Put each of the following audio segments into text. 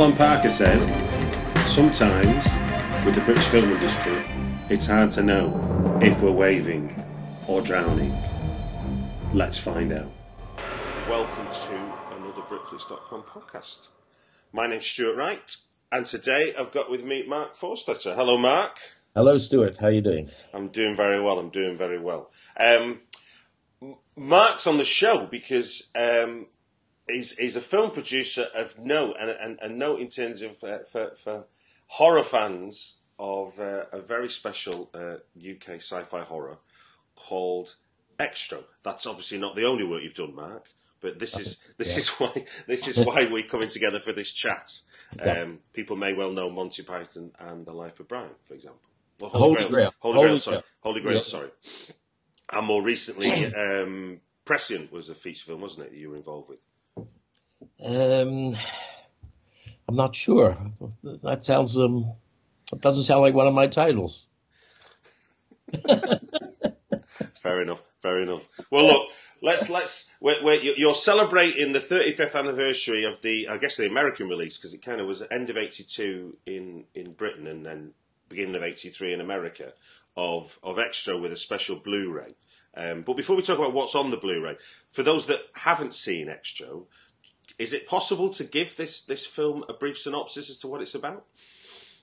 Alan Parker said, sometimes with the British film industry, it's hard to know if we're waving or drowning. Let's find out. Welcome to another Britflicks.com podcast. My name's Stuart Wright, and today I've got with me Mark Forstater. Hello, Mark. Hello, Stuart. How are you doing? I'm doing very well. I'm doing very well. Um, Mark's on the show because um, he's, he's a film producer of note, and, and, and note in terms of uh, for, for horror fans of uh, a very special uh, UK sci-fi horror called Xtro. That's obviously not the only work you've done, Mark, but this is this is why this is why we're coming together for this chat. Um, people may well know Monty Python and The Life of Brian, for example. Well, Holy Grail, Grail. Holy, Holy Grail, sorry, Holy Grail, Yeah. sorry. And more recently, um, Prescient was a feature film, wasn't it? That you were involved with. Um, I'm not sure. That sounds um, that doesn't sound like one of my titles. Fair enough. Fair enough. Well, look, let's let's. Wait, you- you're celebrating the 35th anniversary of the, I guess, the American release because it kind of was end of '82 in in Britain and then beginning of '83 in America of of Xtro with a special Blu-ray. Um, but before we talk about what's on the Blu-ray, for those that haven't seen Xtro, is it possible to give this this film a brief synopsis as to what it's about?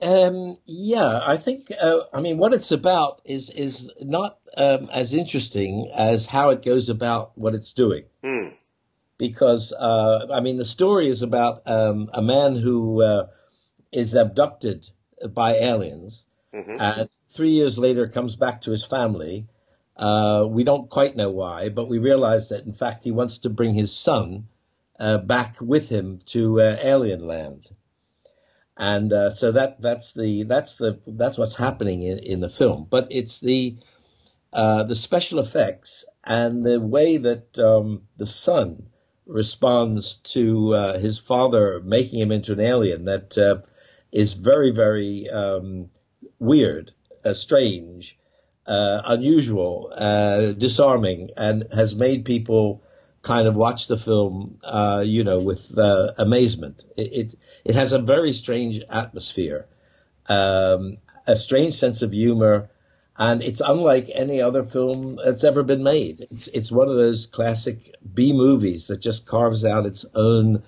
Um, yeah, I think. Uh, I mean, what it's about is is not um, as interesting as how it goes about what it's doing. Hmm. Because uh, I mean, the story is about um, a man who uh, is abducted by aliens, and three years later comes back to his family. Uh, we don't quite know why, but we realize that in fact he wants to bring his son uh, back with him to uh, alien land and uh, so that that's the that's the that's what's happening in, in the film. But it's the uh, the special effects and the way that um, the son responds to uh, his father making him into an alien that uh, is very very um, weird, strange, unusual, disarming, and has made people kind of watch the film, uh, you know, with uh, amazement. It, it it has a very strange atmosphere, um, a strange sense of humor, and it's unlike any other film that's ever been made. It's it's one of those classic B movies that just carves out its own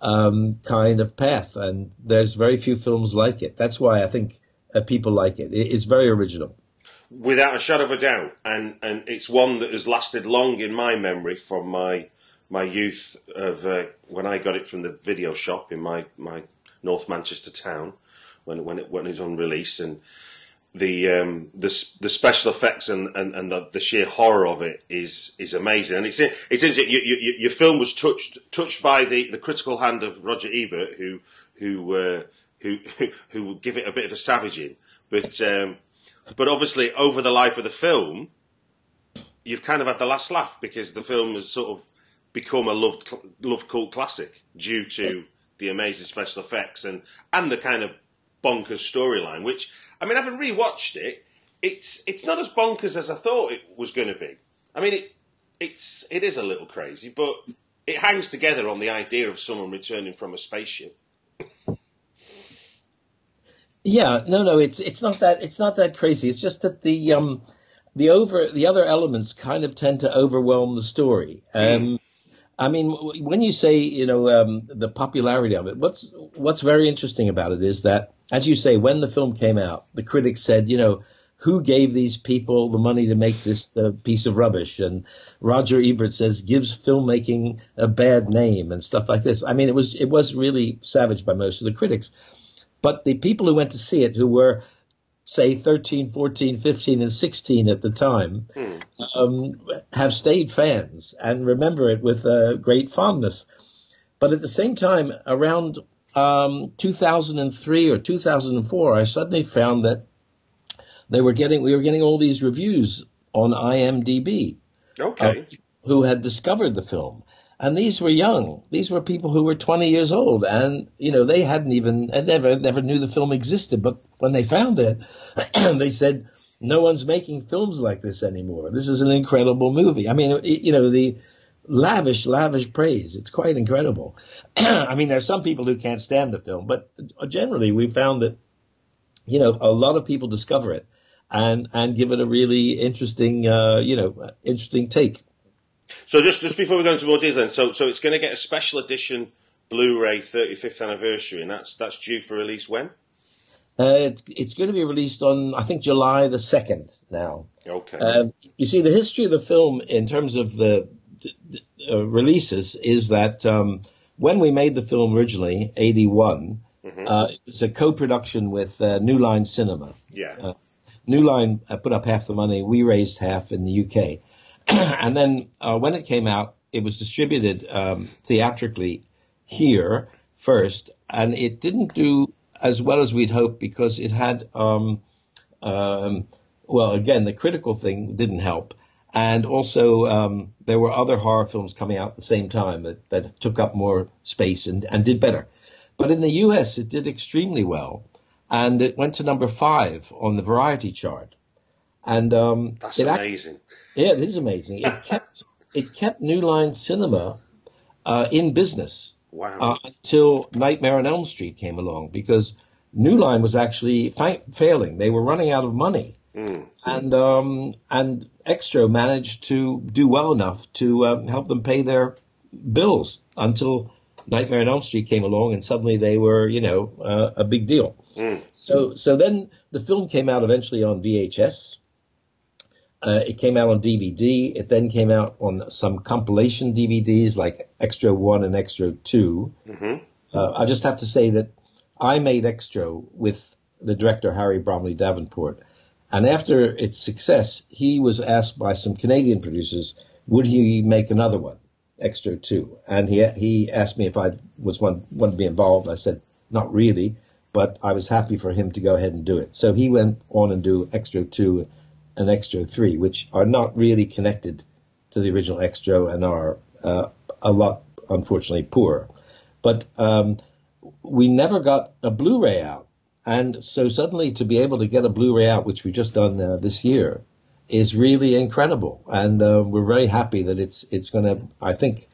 um, kind of path, and there's very few films like it. That's why I think uh, people like it. it. It's very original. Without a shadow of a doubt, and and it's one that has lasted long in my memory from my my youth of uh, when I got it from the video shop in my my North Manchester town when when it when it was on release. And. The um, the the special effects and, and, and the, the sheer horror of it is is amazing, and it's it's you, you- your film was touched touched by the, the critical hand of Roger Ebert, who who uh, who who would give it a bit of a savaging, but um, but obviously, over the life of the film, you've kind of had the last laugh because the film has sort of become a loved love cult classic due to the amazing special effects and and the kind of bonkers storyline. Which I mean, having rewatched it, it's it's not as bonkers as I thought it was going to be. I mean, it it's it is a little crazy, but it hangs together on the idea of someone returning from a spaceship. Yeah, no, no, it's it's not that it's not that crazy. It's just that the um the over the other elements kind of tend to overwhelm the story. Um, mm. I mean, when you say you know um, the popularity of it, what's what's very interesting about it is that, as you say, when the film came out, the critics said, you know, who gave these people the money to make this uh, piece of rubbish? And Roger Ebert says gives filmmaking a bad name and stuff like this. I mean, it was it was really savage by most of the critics, but the people who went to see it, who were say 13, 14, 15, and 16 at the time, mm. um, have stayed fans and remember it with uh, great fondness. But at the same time, around um, 2003 or 2004, I suddenly found that they were getting we were getting all these reviews on IMDb. Okay. Uh, who had discovered the film. And these were young. These were people who were 20 years old, and you know they hadn't even never never knew the film existed. But when they found it, they said, "No one's making films like this anymore. This is an incredible movie." I mean, you know the lavish, lavish praise. It's quite incredible. I mean, there's some people who can't stand the film, but generally we found that you know a lot of people discover it and and give it a really interesting, uh, you know, interesting take. So just just before we go into more detail, so so it's going to get a special edition Blu-ray 35th anniversary, and that's that's due for release when? Uh, it's it's going to be released on I think July the second now. Okay. Um, you see, the history of the film in terms of the, the uh, releases is that um, when we made the film originally, eighty one, mm-hmm. uh, it's a co-production with uh, New Line Cinema. Yeah. Uh, New Line uh, put up half the money. We raised half in the UK. and then uh, when it came out, it was distributed um, theatrically here first, and it didn't do as well as we'd hoped because it had, um, um, well, again, the critical thing didn't help. And also, um, there were other horror films coming out at the same time that, that took up more space and, and did better. But in the US, it did extremely well. And it went to number five on the variety chart. And um, that's amazing. Actually, yeah, it is amazing. It kept it kept New Line Cinema uh, in business wow. uh, until Nightmare on Elm Street came along because New Line was actually fi- failing. They were running out of money, mm. and um, and Xtro managed to do well enough to um, help them pay their bills until Nightmare on Elm Street came along, and suddenly they were, you know, uh, a big deal. Mm. So so then the film came out eventually on VHS uh, it came out on DVD. It then came out on some compilation DVDs like Xtro 1 and Xtro 2. Mm-hmm. Uh, I just have to say that I made Xtro with the director Harry Bromley Davenport. And after its success, he was asked by some Canadian producers, would he make another one, Xtro 2? And he, he asked me if I was one, one to be involved. I said, not really, but I was happy for him to go ahead and do it. So he went on and do Xtro 2 and Xtro 3, which are not really connected to the original Xtro and are uh, a lot, unfortunately, poor. But um, we never got a Blu-ray out. And so suddenly to be able to get a Blu-ray out, which we've just done uh, this year, is really incredible. And uh, we're very happy that it's it's going to, I think,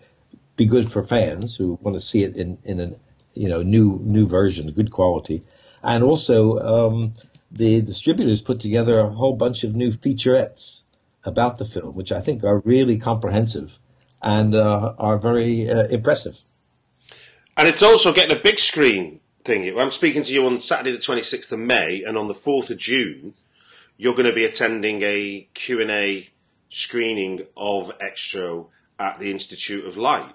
be good for fans who want to see it in, in a you know new new version, good quality, and also um, the distributors put together a whole bunch of new featurettes about the film, which I think are really comprehensive and uh, are very uh, impressive. And it's also getting a big screen thing. I'm speaking to you on Saturday the 26th of May, and on the 4th of June, you're going to be attending a Q&A screening of Xtro at the Institute of Light.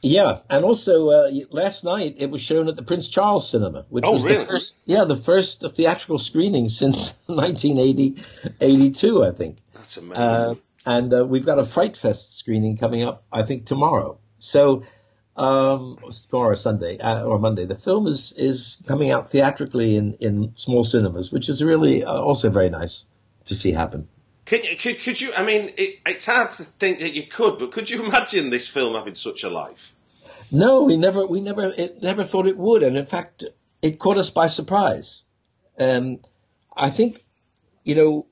Yeah, and also uh, last night it was shown at the Prince Charles Cinema, which oh, was really? the first, yeah, the first theatrical screening since 1980, 82, I think. That's amazing. Uh, and uh, we've got a Fright Fest screening coming up, I think tomorrow. So um, tomorrow Sunday uh, or Monday, the film is is coming out theatrically in in small cinemas, which is really uh, also very nice to see happen. Can you, could, could you, I mean, it, it's hard to think that you could, but could you imagine this film having such a life? No, we never, we never, it never thought it would. And in fact, it caught us by surprise. Um, I think, you know,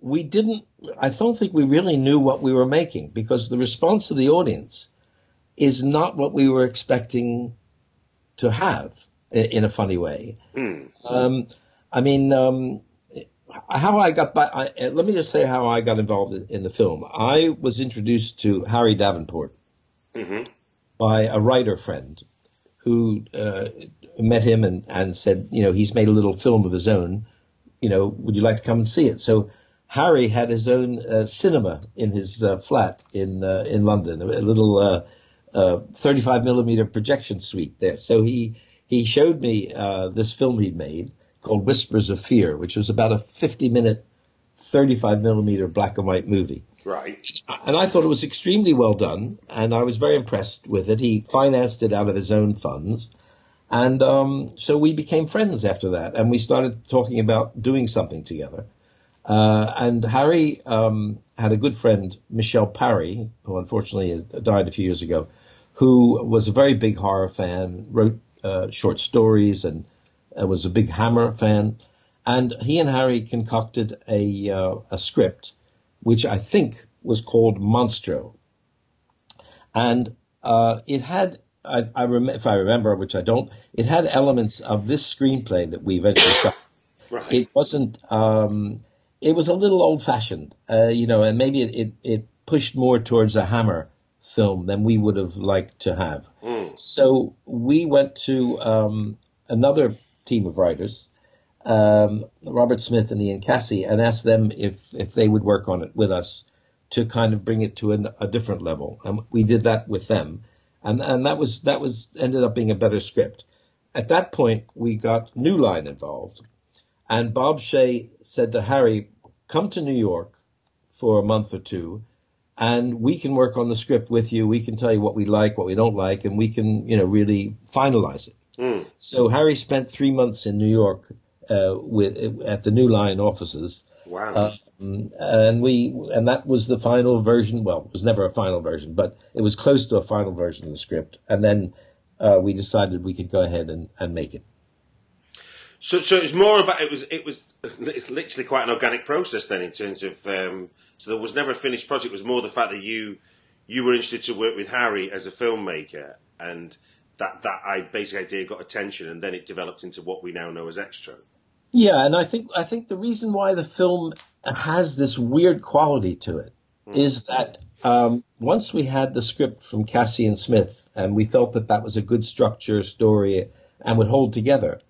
we didn't, I don't think we really knew what we were making because the response of the audience is not what we were expecting to have in a funny way. Mm. Um, I mean, um, how I got by, I, let me just say how I got involved in, in the film. I was introduced to Harry Davenport mm-hmm. by a writer friend who uh, met him and, and said, you know, he's made a little film of his own. You know, would you like to come and see it? So Harry had his own uh, cinema in his uh, flat in uh, in London, a little uh, uh, 35 millimeter projection suite there. So he he showed me this film he'd made called Whispers of Fear, which was about a 50 minute, 35 millimeter black and white movie. Right. And I thought it was extremely well done, and I was very impressed with it. He financed it out of his own funds. And um, so we became friends after that, and we started talking about doing something together. Uh, and Harry um, had a good friend, Michel Parry, who unfortunately died a few years ago, who was a very big horror fan, wrote uh, short stories, and uh, was a big Hammer fan. And he and Harry concocted a, uh, a script, which I think was called Monstro. And uh, it had, I, I rem- if I remember, which I don't, it had elements of this screenplay that we eventually shot. Right. It wasn't. Um, it was a little old fashioned, uh, you know, and maybe it, it, it, pushed more towards a Hammer film than we would have liked to have. Mm. So we went to um, another team of writers, um, Robert Smith and Iain Cassie, and asked them if if they would work on it with us to kind of bring it to an, a different level. And we did that with them, and and that was that was ended up being a better script. At that point, we got New Line involved, and Bob Shaye said to Harry, "Come to New York for a month or two, and we can work on the script with you. We can tell you what we like, what we don't like, and we can, you know, really finalize it. Mm. So Harry spent three months in New York uh, with at the New Line offices. Wow. Um, and we and that was the final version. Well, it was never a final version, but it was close to a final version of the script. And then uh, we decided we could go ahead and, and make it. So, so it was more about it was it was literally quite an organic process then in terms of um, so there was never a finished project. It was more the fact that you you were interested to work with Harry as a filmmaker, and that that I basic idea got attention, and then it developed into what we now know as Xtro. Yeah, and I think I think the reason why the film has this weird quality to it mm. is that um, once we had the script from Cassie and Smith, and we felt that that was a good structure story and would hold together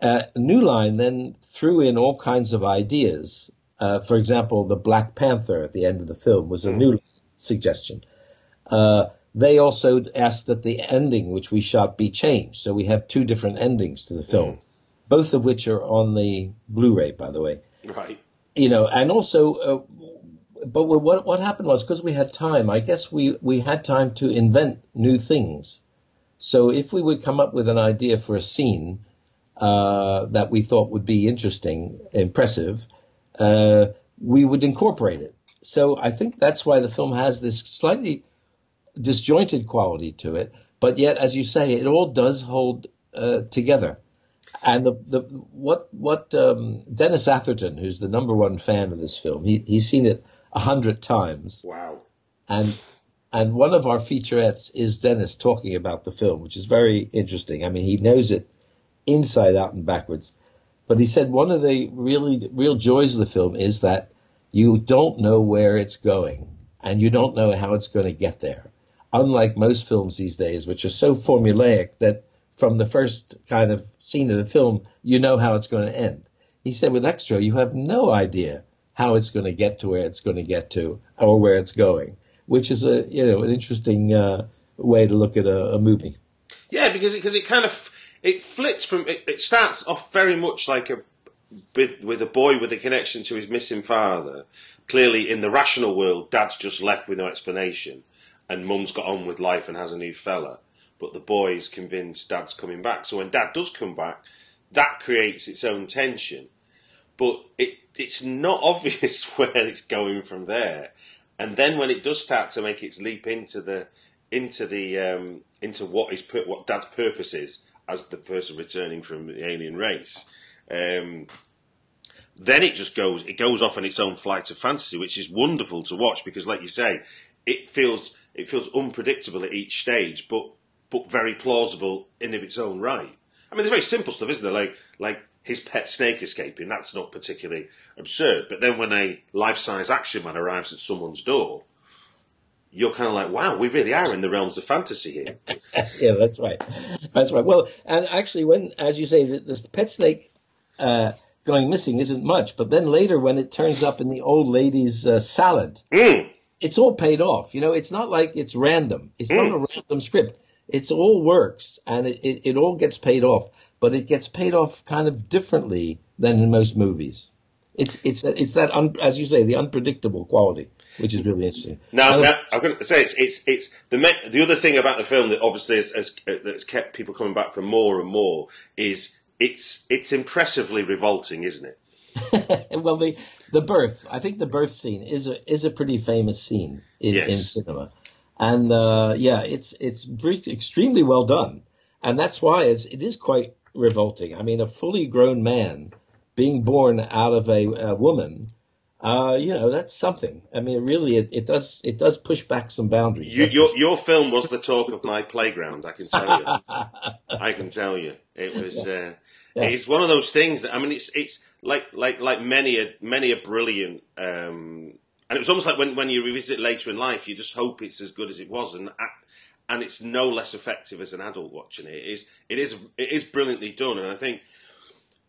uh, New Line then threw in all kinds of ideas. Uh, for example, the Black Panther at the end of the film was a mm. New Line suggestion. Uh, they also asked that the ending, which we shot, be changed. So we have two different endings to the film, mm. both of which are on the Blu-ray, by the way. Right. You know, and also, uh, but what what happened was because we had time. I guess we we had time to invent new things. So if we would come up with an idea for a scene, uh, that we thought would be interesting, impressive, uh, we would incorporate it. So I think that's why the film has this slightly disjointed quality to it, but yet, as you say, it all does hold uh, together. And the, the what what um, Dennis Atherton, who's the number one fan of this film, he, he's seen it a hundred times. Wow! And and one of our featurettes is Dennis talking about the film, which is very interesting. I mean, he knows it inside out and backwards. But he said one of the really real joys of the film is that you don't know where it's going and you don't know how it's going to get there. Unlike most films these days, which are so formulaic that from the first kind of scene of the film, you know how it's going to end. He said with Xtro, you have no idea how it's going to get to where it's going to get to or where it's going, which is a you know an interesting uh, way to look at a, a movie. Yeah, because because it, it kind of it flits from it, it starts off very much like a with, with a boy with a connection to his missing father. Clearly, in the rational world, dad's just left with no explanation, and mum's got on with life and has a new fella. But the boy's convinced dad's coming back. So when dad does come back, that creates its own tension. But it it's not obvious where it's going from there. And then when it does start to make its leap into the into the um, into what is put what dad's purpose is as the person returning from the alien race. Um, then it just goes it goes off on its own flight of fantasy, which is wonderful to watch because, like you say, it feels it feels unpredictable at each stage, but but very plausible in of its own right. I mean, there's very simple stuff, isn't there? Like like his pet snake escaping, that's not particularly absurd. But then when a life size action man arrives at someone's door, you're kind of like, wow, we really are in the realms of fantasy here. yeah, that's right. That's right. Well, and actually, when, as you say, this pet snake uh, going missing isn't much, but then later when it turns up in the old lady's uh, salad, mm. It's all paid off. You know, it's not like it's random. It's mm. not a random script. It's all works and it, it, it all gets paid off but it gets paid off kind of differently than in most movies. It's it's it's that un, as you say the unpredictable quality, which is really interesting. Now, now I'm going to say it's it's it's the the other thing about the film that obviously has, has, that's kept people coming back for more and more is it's it's impressively revolting, isn't it? well, the the birth, I think the birth scene is a is a pretty famous scene in, yes. in cinema, and uh, yeah, it's it's extremely well done, and that's why it's, it is quite revolting. I mean, a fully grown man being born out of a, a woman, uh, you know, that's something. I mean, really, it, it does it does push back some boundaries. You, your your film was the talk of my playground. I can tell you. I can tell you, it was. Uh, yeah. It's one of those things. That, I mean, it's it's like like like many a many a brilliant. Um, and it was almost like when, when you revisit later in life, you just hope it's as good as it was. And and it's no less effective as an adult watching it. It is it is it is brilliantly done, and I think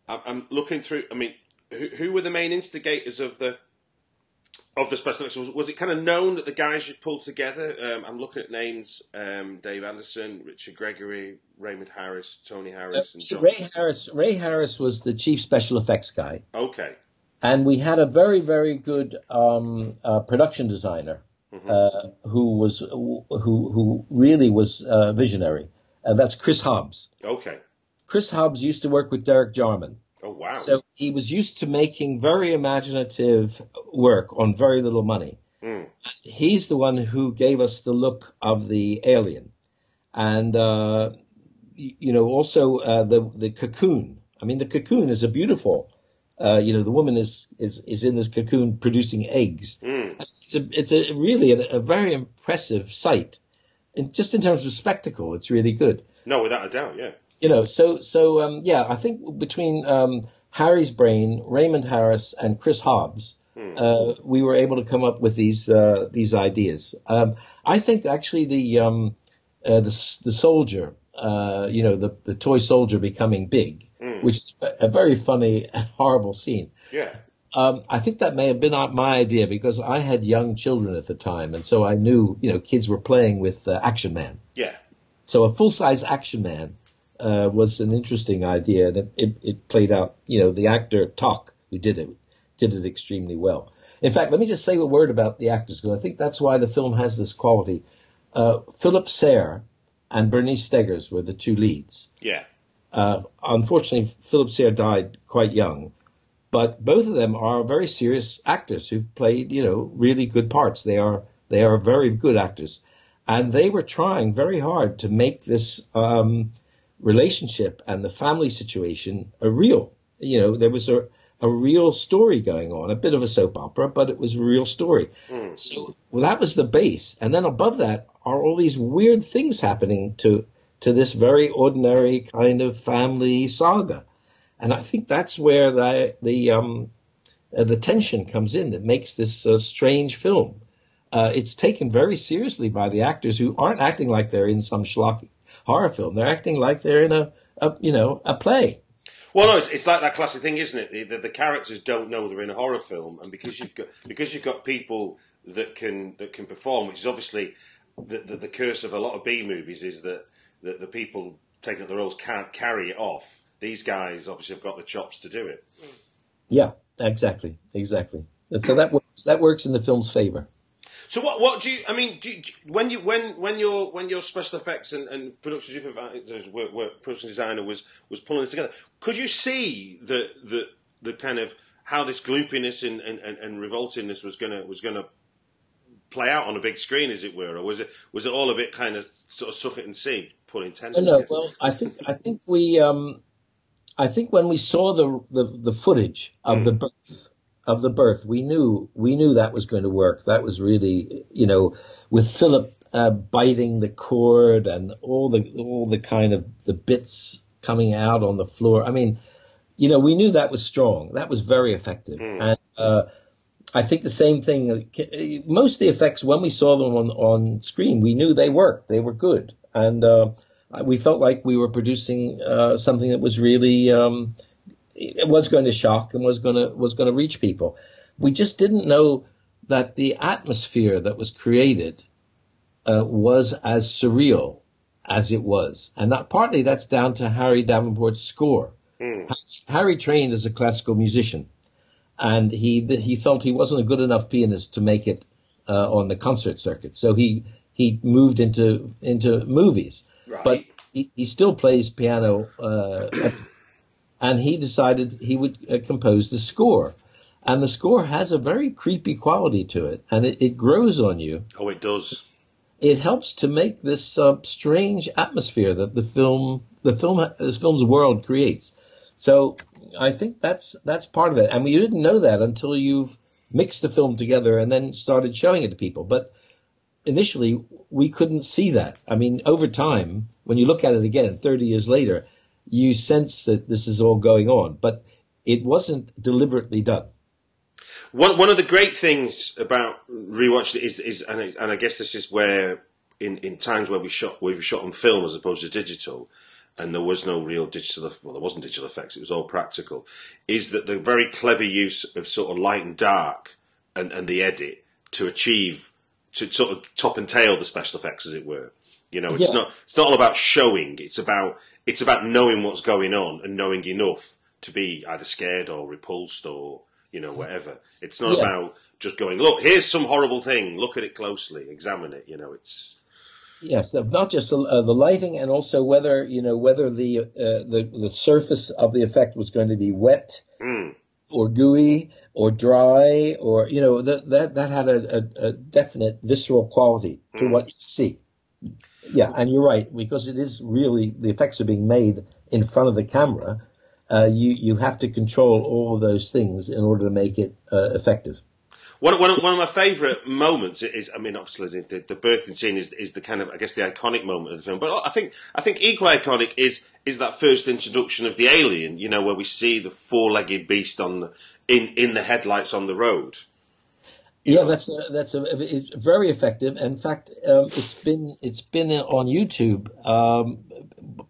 I'm looking through. I mean, who, who were the main instigators of the of the special effects? Was, was, it kind of known that the guys should pulled together? Um, I'm looking at names: um, Dave Anderson, Richard Gregory, Raymond Harris, Tony Harris, and John. Ray Harris. Ray Harris was the chief special effects guy. Okay. And we had a very, very good um, uh, production designer mm-hmm. uh, who was who who really was uh, visionary. and that's Chris Hobbs. Okay. Chris Hobbs used to work with Derek Jarman. Oh wow! So he was used to making very imaginative work on very little money. Mm. He's the one who gave us the look of the alien, and uh, you know also uh, the the cocoon. I mean, the cocoon is a beautiful uh, you know, the woman is, is, is in this cocoon producing eggs. Mm. It's a, it's a really a, a, very impressive sight. And just in terms of spectacle, it's really good. No, without a doubt, yeah. You know, so, so, um, yeah, I think between, um, Harry's brain, Raymond Harris and Chris Hobbs, mm. uh, we were able to come up with these, uh, these ideas. Um, I think actually the, um, uh, the, the soldier, uh, you know, the, the toy soldier becoming big, mm. which is a very funny and horrible scene. Yeah. Um, I think that may have been my idea because I had young children at the time, and so I knew, you know, kids were playing with uh, Action Man. Yeah. So a full size Action Man uh, was an interesting idea, and it, it, it, played out. You know, the actor Tok who did it did it extremely well. In fact, let me just say a word about the actors because I think that's why the film has this quality. Uh, Philip Sayre and Bernice Steggers were the two leads. Yeah. Uh, unfortunately, Philip Sayre died quite young, but both of them are very serious actors who've played, you know, really good parts. They are they are very good actors, and they were trying very hard to make this um, relationship and the family situation are real. You know, there was a a real story going on, a bit of a soap opera, but it was a real story. Mm. So well, that was the base, and then above that are all these weird things happening to to this very ordinary kind of family saga, and I think that's where the the um, uh, the tension comes in that makes this a strange film. Uh, it's taken very seriously by the actors who aren't acting like they're in some schlocky horror film. They're acting like they're in a, a you know a play. Well, no, it's, it's like that classic thing, isn't it? The, the, the, characters don't know they're in a horror film, and because you've got because you've got people that can that can perform, which is obviously the the, the curse of a lot of B movies, is that the, the people taking up the roles can't carry it off. These guys obviously have got the chops to do it. Yeah, exactly, exactly. And so that works. That works in the film's favor. So what what do you? I mean, you, when you when when your when your special effects and, and production supervisor, work, work, production designer was was pulling this together, could you see the the the kind of how this gloopiness and, and, and, and revoltingness was gonna was gonna play out on a big screen, as it were, or was it was it all a bit kind of sort of suck it and see, pun intended? No, no. Well, I think I think we um, I think when we saw the the, the footage of mm. the birth of the birth, we knew we knew that was going to work. That was really, you know, with Philip uh, biting the cord and all the all the kind of the bits coming out on the floor. I mean, you know, we knew that was strong. That was very effective. And uh, I think the same thing. Most of the effects, when we saw them on, on screen, we knew they worked. They were good. And uh, we felt like we were producing uh, something that was really um, it was going to shock and was going to was going to reach people. We just didn't know that the atmosphere that was created uh, was as surreal as it was, and that partly that's down to Harry Davenport's score. Mm. Harry trained as a classical musician, and he he felt he wasn't a good enough pianist to make it uh, on the concert circuit, so he he moved into into movies. Right. But he, he still plays piano, uh, and he decided he would uh, compose the score. And the score has a very creepy quality to it, and it, it grows on you. Oh, it does. It helps to make this uh, strange atmosphere that the film, the film, this film's world creates. So I think that's that's part of it, and we didn't know that until you've mixed the film together and then started showing it to people. But initially, we couldn't see that. I mean, over time, when you look at it again, 30 years later, you sense that this is all going on, but it wasn't deliberately done. One one of the great things about rewatch is is and, and I guess this is where in, in times where we shot where we shot on film as opposed to digital, and there was no real digital well there wasn't digital effects it was all practical, is that the very clever use of sort of light and dark and, and the edit to achieve to sort of top and tail the special effects as it were. You know, it's yeah. not it's not all about showing. It's about it's about knowing what's going on and knowing enough to be either scared or repulsed or you know whatever. It's not yeah. about just going look. Here's some horrible thing. Look at it closely. Examine it. You know, it's yes, not just uh, the lighting and also whether you know whether the uh, the the surface of the effect was going to be wet. Mm. Or gooey, or dry, or you know that that that had a, a, a definite visceral quality to mm. what you see. Yeah, and you're right because it is really the effects are being made in front of the camera. Uh, you you have to control all those things in order to make it uh, effective. One, one, one of my favourite moments is, I mean, obviously the, the, the, birthing scene is, is the kind of, I guess, the iconic moment of the film. But I think, I think equally iconic is is that first introduction of the alien. You know, where we see the four legged beast on in in the headlights on the road. Yeah, that's a, that's a, it's very effective. In fact, um, it's been it's been on YouTube. Um,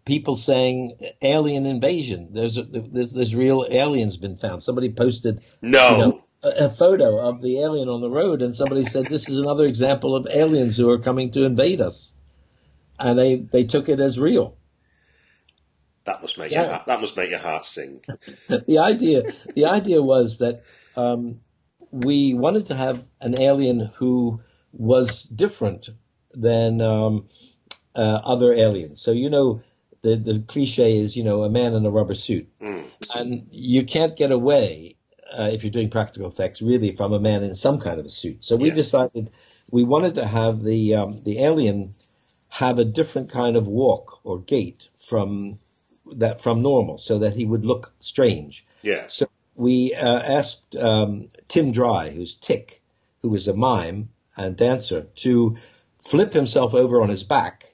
people saying alien invasion. There's a, there's there's real aliens been found. Somebody posted no. You know, a, photo of the alien on the road, and somebody said this is another example of aliens who are coming to invade us, and they they took it as real. That must make yeah. your, that must make your heart sing. the idea the idea was that um, we wanted to have an alien who was different than um, uh, other aliens. So you know, the the cliche is you know a man in a rubber suit, mm. and you can't get away uh, if you're doing practical effects really from a man in some kind of a suit. So we yeah. decided we wanted to have the um, the alien have a different kind of walk or gait from that from normal, so that he would look strange. Yeah. So we uh, asked um, Tim Dry, who's Tik, who was a mime and dancer, to flip himself over on his back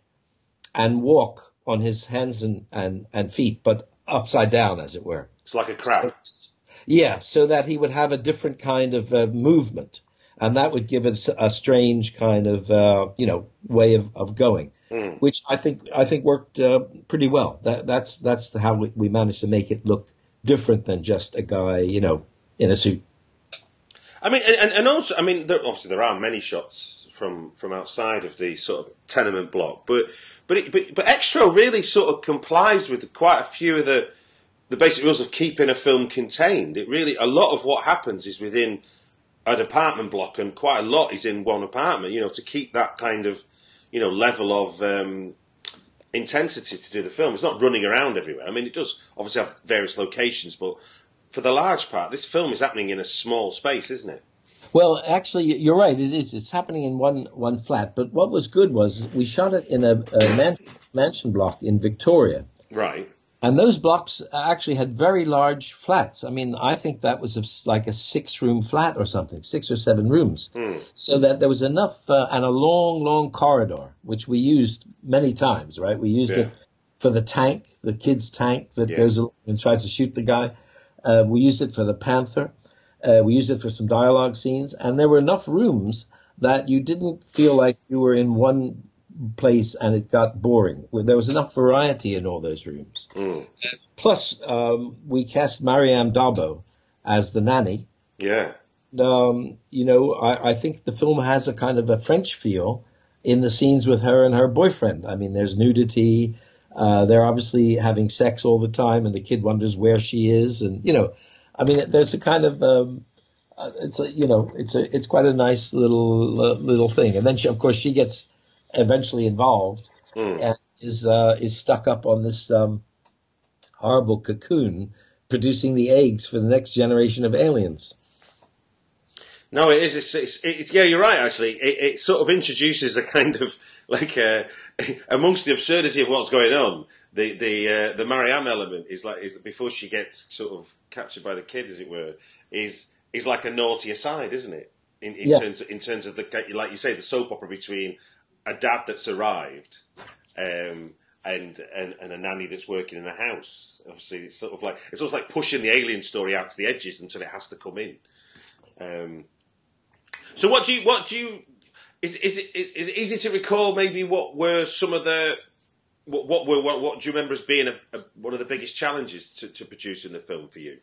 and walk on his hands and, and, and feet, but upside down, as it were. It's like a crab. So, yeah, so that he would have a different kind of uh, movement, and that would give us a strange kind of uh, you know way of, of going, mm. which I think I think worked uh, pretty well. That, that's that's how we, we managed to make it look different than just a guy, you know, in a suit. I mean, and, and also, I mean, there, obviously there are many shots from, from outside of the sort of tenement block, but but it, but but Xtro really sort of complies with quite a few of the the basic rules of keeping a film contained. It really a lot of what happens is within an apartment block, and quite a lot is in one apartment. You know, to keep that kind of you know level of um, intensity to do the film. It's not running around everywhere. I mean, it does obviously have various locations, but for the large part, this film is happening in a small space, isn't it? Well, actually, you're right. It is. It's happening in one one flat. But what was good was we shot it in a, a man, mansion block in Victoria. Right. And those blocks actually had very large flats. I mean, I think that was a, like a six room flat or something, six or seven rooms. Mm. So that there was enough, uh, and a long, long corridor, which we used many times, right? We used yeah. it for the tank, the kid's tank that yeah. goes and tries to shoot the guy. Uh, we used it for the Panther. Uh, we used it for some dialogue scenes, and there were enough rooms that you didn't feel like you were in one place and it got boring. There was enough variety in all those rooms. Mm. Plus, um, we cast Maryam d'Abo as the nanny. Yeah. Um, you know, I, I, think the film has a kind of a French feel in the scenes with her and her boyfriend. I mean, there's nudity. Uh, they're obviously having sex all the time, and the kid wonders where she is. And you know, I mean, there's a kind of um, uh, it's a you know, it's a it's quite a nice little uh, little thing. And then she, of course, she gets eventually involved mm. and is uh, is stuck up on this um, horrible cocoon producing the eggs for the next generation of aliens. No, it is. It's, it's, it's, yeah, you're right. Actually, it, it, sort of introduces a kind of like uh, amongst the absurdity of what's going on. The the uh, the Maryam element is like is before she gets sort of captured by the kid, as it were, is is like a naughty aside, isn't it? In, in yeah. terms of, in terms of the like you say the soap opera between a dad that's arrived um, and, and and a nanny that's working in a house. Obviously, it's sort of like it's almost like pushing the alien story out to the edges until it has to come in. Um, so, what do you what do you is is it is it easy to recall maybe what were some of the what, what were what, what do you remember as being a, a, one of the biggest challenges to, to producing the film for you?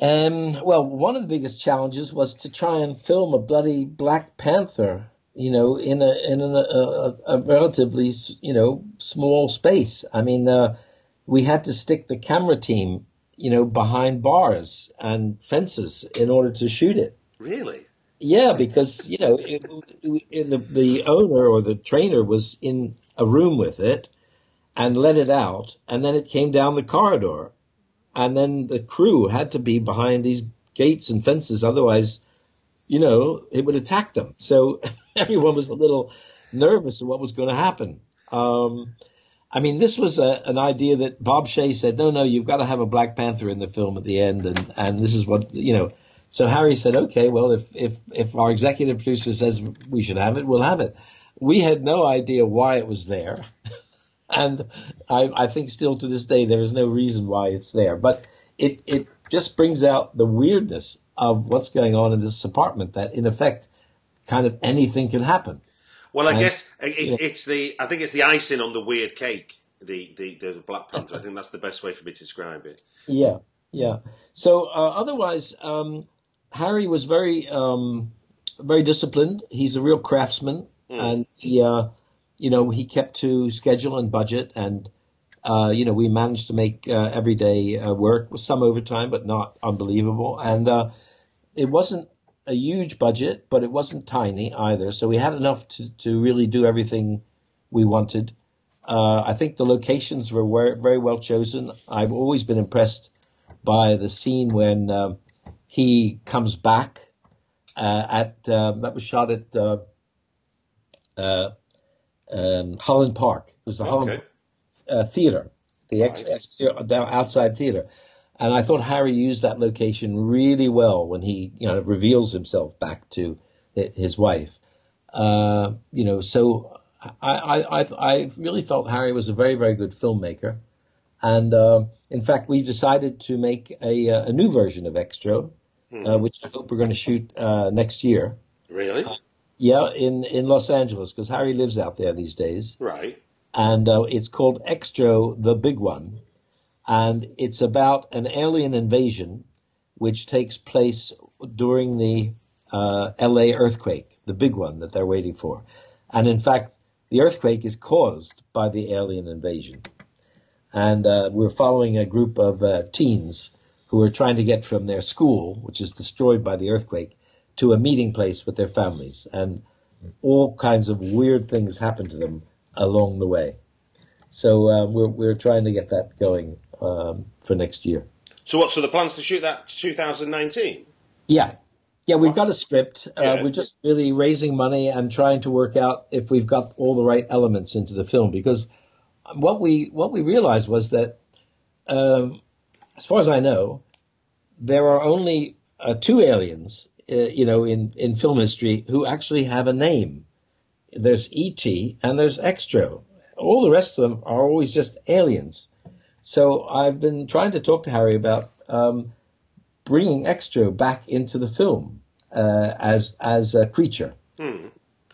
Um, well, one of the biggest challenges was to try and film a bloody Black Panther you know, in a in a, a, a relatively you know small space. I mean, uh, we had to stick the camera team, you know, behind bars and fences in order to shoot it. Really? Yeah, because you know, it, it, the the owner or the trainer was in a room with it and let it out, and then it came down the corridor, and then the crew had to be behind these gates and fences, otherwise, you know, it would attack them. So everyone was a little nervous of what was going to happen. Um, I mean, this was a, an idea that Bob Shaye said, no, no, you've got to have a Black Panther in the film at the end, and and this is what you know. So Harry said, okay, well, if if if our executive producer says we should have it, we'll have it. We had no idea why it was there, and I, I think still to this day there is no reason why it's there, but it it just brings out the weirdness of what's going on in this apartment. That in effect kind of anything can happen. Well, I and, guess it's, yeah. it's, the I think it's the icing on the weird cake. The, the, the Black Panther. I think that's the best way for me to describe it. Yeah, yeah. So uh, otherwise, um, Harry was very um, very disciplined. He's a real craftsman, mm. and he uh, you know he kept to schedule and budget, and uh, you know we managed to make uh, everyday uh, work with some overtime, but not unbelievable. And uh, it wasn't a huge budget, but it wasn't tiny either. So we had enough to, to really do everything we wanted. Uh, I think the locations were very well chosen. I've always been impressed by the scene when uh, he comes back uh, at uh, that was shot at uh, uh, um, Holland Park. It was the okay. Holland Theater, the ex- ex- outside theater. And I thought Harry used that location really well when he, you know, reveals himself back to his wife. Uh, you know, so I, I, I really felt Harry was a very, very good filmmaker. And uh, in fact, we decided to make a, a new version of Xtro, hmm. uh, which I hope we're going to shoot uh, next year. Really? Uh, yeah, in, in Los Angeles, because Harry lives out there these days. Right. And uh, it's called Xtro, the Big One and it's about an alien invasion which takes place during the uh, LA earthquake, the big one that they're waiting for. And in fact, the earthquake is caused by the alien invasion. And uh, we're following a group of uh, teens who are trying to get from their school, which is destroyed by the earthquake, to a meeting place with their families. And all kinds of weird things happen to them along the way. So uh, we're, we're trying to get that going um, for next year. So what? So the plans to shoot that 2019? Yeah, yeah. We've got a script. Uh. We're just really raising money and trying to work out if we've got all the right elements into the film because what we what we realized was that, um, as far as I know, there are only uh, two aliens, uh, you know, in in film history who actually have a name. There's E.T. and there's Xtro. All the rest of them are always just aliens. So I've been trying to talk to Harry about um, bringing Xtro back into the film uh, as as a creature. Hmm.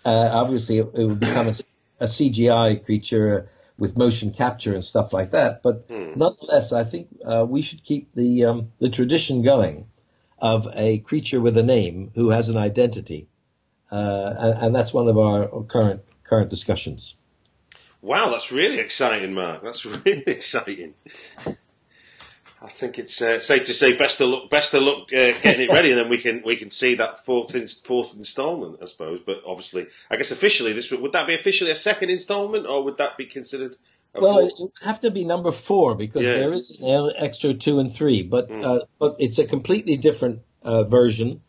Uh, obviously, it, it would become a, a CGI creature with motion capture and stuff like that. But Hmm. nonetheless, I think uh, we should keep the um, the tradition going of a creature with a name who has an identity, uh, and, and that's one of our current current discussions. Wow, that's really exciting, Mark. That's really exciting. I think it's uh, safe to say best of luck, best of luck uh, getting it ready, and then we can we can see that fourth in, fourth instalment, I suppose. But obviously, I guess officially, this would, that be officially a second instalment, or would that be considered? A Well, fourth? it would have to be number four because Yeah. there is an Xtro two and three, but uh, but it's a completely different uh, version.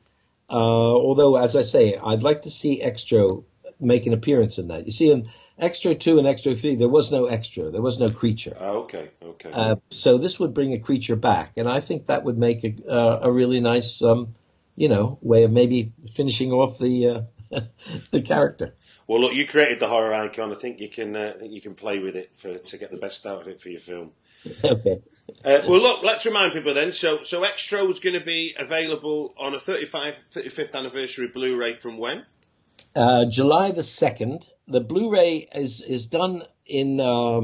Uh, although, as I say, I'd like to see Xtro make an appearance in that. You see, in Xtro two and Xtro three, there was no Xtro, there was no creature. Oh, okay, okay. Uh, so this would bring a creature back, and I think that would make a, uh, a really nice, um, you know, way of maybe finishing off the uh, the character. well, look, you created the horror icon. I think you can uh, I think you can play with it for to get the best out of it for your film. okay. Uh, well, look, let's remind people then. So, so Xtro is going to be available on a 35, 35th anniversary Blu-ray from when? Uh, July the second. The Blu-ray is is done in uh,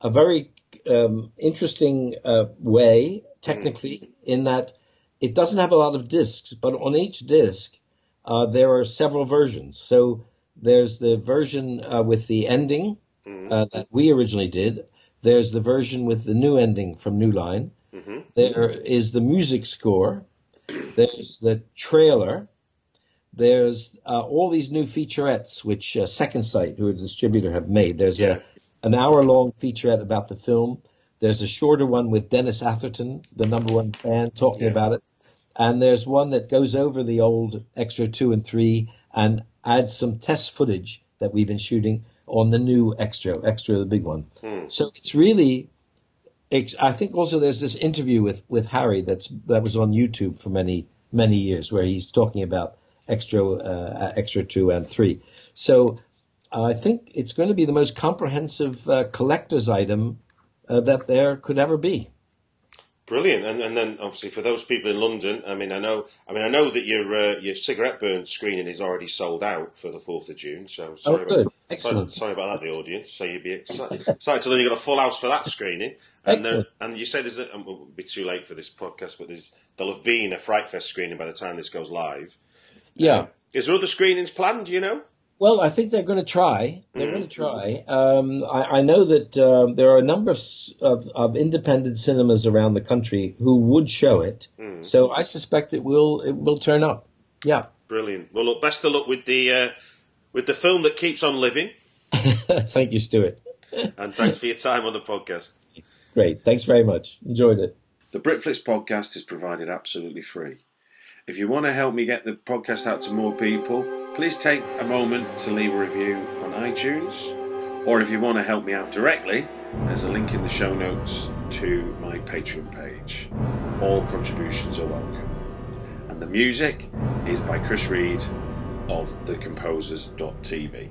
a very um, interesting uh, way, technically, in that it doesn't have a lot of discs, but on each disc uh, there are several versions. So there's the version uh, with the ending uh, that we originally did. There's the version with the new ending from New Line. There is the music score. There's the trailer. There's uh, all these new featurettes, which uh, Second Sight, who are the distributor, have made. There's Yeah. a an hour long featurette about the film. There's a shorter one with Dennis Atherton, the number one fan, talking Yeah. about it. And there's one that goes over the old Xtro two and three and adds some test footage that we've been shooting on the new Xtro, Xtro the big one. So it's really I think also there's this interview with, with Harry that's that was on YouTube for many many years where he's talking about Xtro uh, Xtro two and three. So I think it's going to be the most comprehensive uh, collector's item uh, that there could ever be. Brilliant, and, and then obviously for those people in London, I mean, I know, I mean, I know that your uh, your cigarette burn screening is already sold out for the fourth of June. So sorry, Oh, good. about, Excellent. sorry about that, the audience. So you'd be excited, excited to learn you got a full house for that screening. And, uh, Excellent. and you say there's, a, um, it will be too late for this podcast, but there's there'll have been a Fright Fest screening by the time this goes live. Yeah. Is there other screenings planned? Do you know? Well, I think they're going to try. They're going to try. Um, I, I know that um, there are a number of, of, of independent cinemas around the country who would show it. So I suspect it will it will turn up. Yeah. Brilliant. Well, look, best of luck with the uh, with the film that keeps on living, Thank you, Stuart. and thanks for your time on the podcast. Great. Thanks very much. Enjoyed it. The Britflicks podcast is provided absolutely free. If you want to help me get the podcast out to more people, please take a moment to leave a review on iTunes. Or if you want to help me out directly, there's a link in the show notes to my Patreon page. All contributions are welcome. And the music is by Chris Read of thecomposers.tv.